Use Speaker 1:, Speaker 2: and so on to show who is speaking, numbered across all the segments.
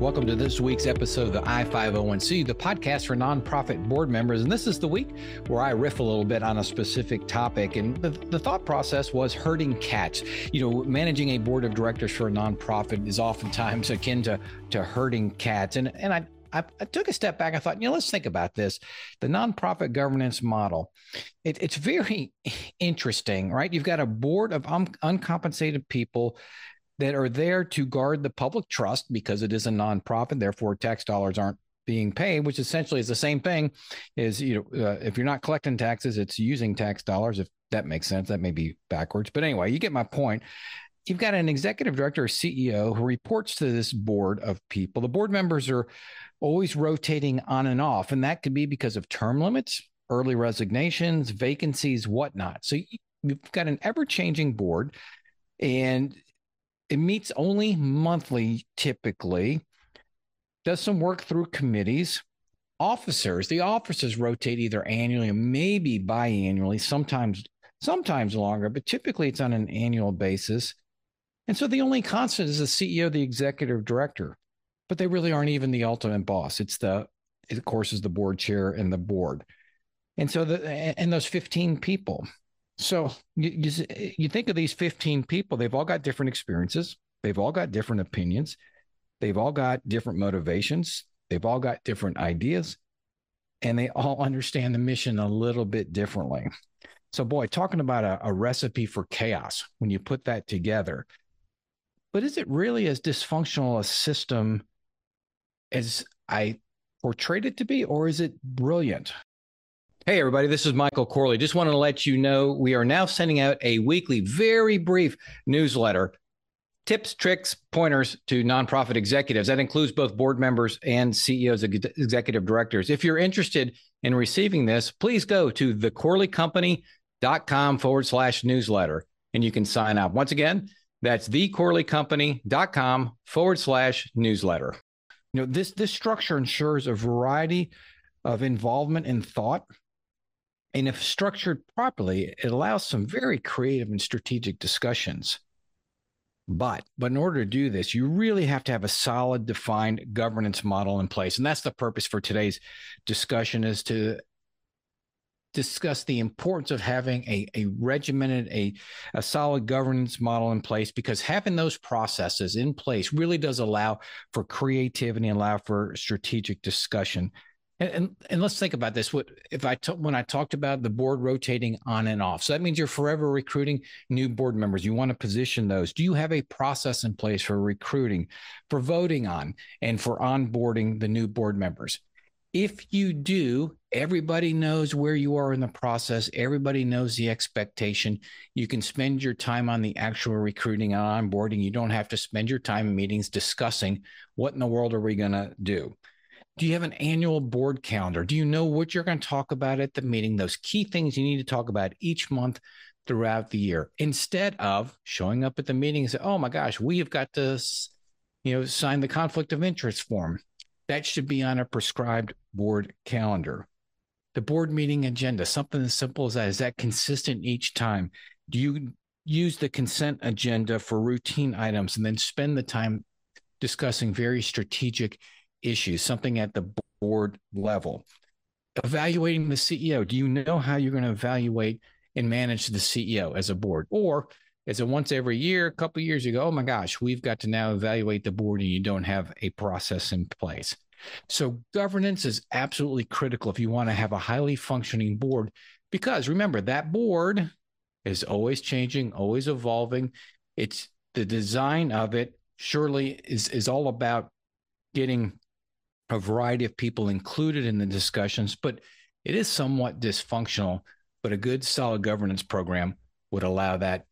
Speaker 1: Welcome to this week's episode of the I501C, the podcast for nonprofit board members. And this is the week where I riff a little bit on a specific topic. And the, the thought process was herding cats. You know, managing a board of directors for a nonprofit is oftentimes akin to, to herding cats. And, and I, I, I, took a step back. I thought, you know, let's think about this. The nonprofit governance model. It, it's very interesting, right? You've got a board of un, uncompensated people that are there to guard the public trust because it is a nonprofit. Therefore, tax dollars aren't being paid, which essentially is the same thing. Is you know, uh, if you're not collecting taxes, it's using tax dollars. If that makes sense, that may be backwards, but anyway, you get my point. You've got an executive director or CEO who reports to this board of people. The board members are always rotating on and off, and that could be because of term limits, early resignations, vacancies, whatnot. So you've got an ever changing board. And it meets only monthly typically, does some work through committees. Officers, the officers rotate either annually or maybe biannually, sometimes sometimes longer, but typically it's on an annual basis. And so the only constant is the CEO, the executive director, but they really aren't even the ultimate boss. It's the, of course, is the board chair and the board. And so the and those 15 people. So you, you, you think of these 15 people, they've all got different experiences, they've all got different opinions, they've all got different motivations, they've all got different ideas, and they all understand the mission a little bit differently. So, boy, talking about a, a recipe for chaos when you put that together. But is it really as dysfunctional a system as I portrayed it to be, or is it brilliant? Hey, everybody, this is Michael Corley. Just wanted to let you know we are now sending out a weekly, very brief newsletter tips, tricks, pointers to nonprofit executives. That includes both board members and CEOs, executive directors. If you're interested in receiving this, please go to thecorleycompany.com forward slash newsletter and you can sign up. Once again, that's thecorleycompany.com forward slash newsletter. You know, this this structure ensures a variety of involvement and thought and if structured properly, it allows some very creative and strategic discussions. But, but in order to do this, you really have to have a solid, defined governance model in place. And that's the purpose for today's discussion is to discuss the importance of having a, a regimented, a, a solid governance model in place because having those processes in place really does allow for creativity and allow for strategic discussion. And, and, and let's think about this. What if I t- when I talked about the board rotating on and off? So that means you're forever recruiting new board members. You want to position those. Do you have a process in place for recruiting, for voting on, and for onboarding the new board members? If you do, everybody knows where you are in the process. Everybody knows the expectation. You can spend your time on the actual recruiting and onboarding. You don't have to spend your time in meetings discussing what in the world are we going to do. Do you have an annual board calendar? Do you know what you're going to talk about at the meeting? Those key things you need to talk about each month throughout the year instead of showing up at the meeting and say, oh my gosh, we have got to, you know, sign the conflict of interest form. That should be on a prescribed board calendar. The board meeting agenda, something as simple as that, is that consistent each time? Do you use the consent agenda for routine items and then spend the time discussing very strategic issues, something at the board level. Evaluating the CEO. Do you know how you're going to evaluate and manage the CEO as a board? Or is it once every year, a couple years ago? Oh my gosh, we've got to now evaluate the board and you don't have a process in place. So governance is absolutely critical if you want to have a highly functioning board, because remember that board is always changing, always evolving. It's the design of it surely is is all about getting a variety of people included in the discussions, but it is somewhat dysfunctional. But a good, solid governance program would allow that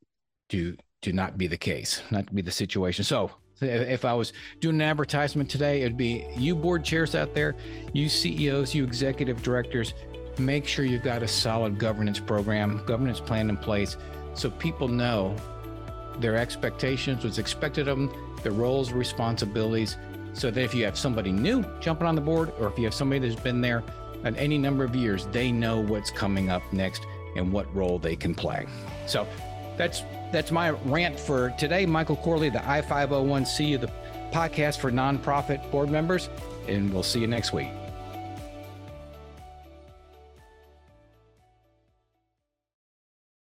Speaker 1: to to not be the case, not to be the situation. So if I was doing an advertisement today, it'd be you board chairs out there, you CEOs, you executive directors, make sure you've got a solid governance program, governance plan in place so people know their expectations, what's expected of them, their roles, responsibilities, so that if you have somebody new jumping on the board, or if you have somebody that's been there at any number of years, they know what's coming up next and what role they can play. So that's that's my rant for today. Michael Corley, the I501C, of the podcast for nonprofit board members, and we'll see you next week.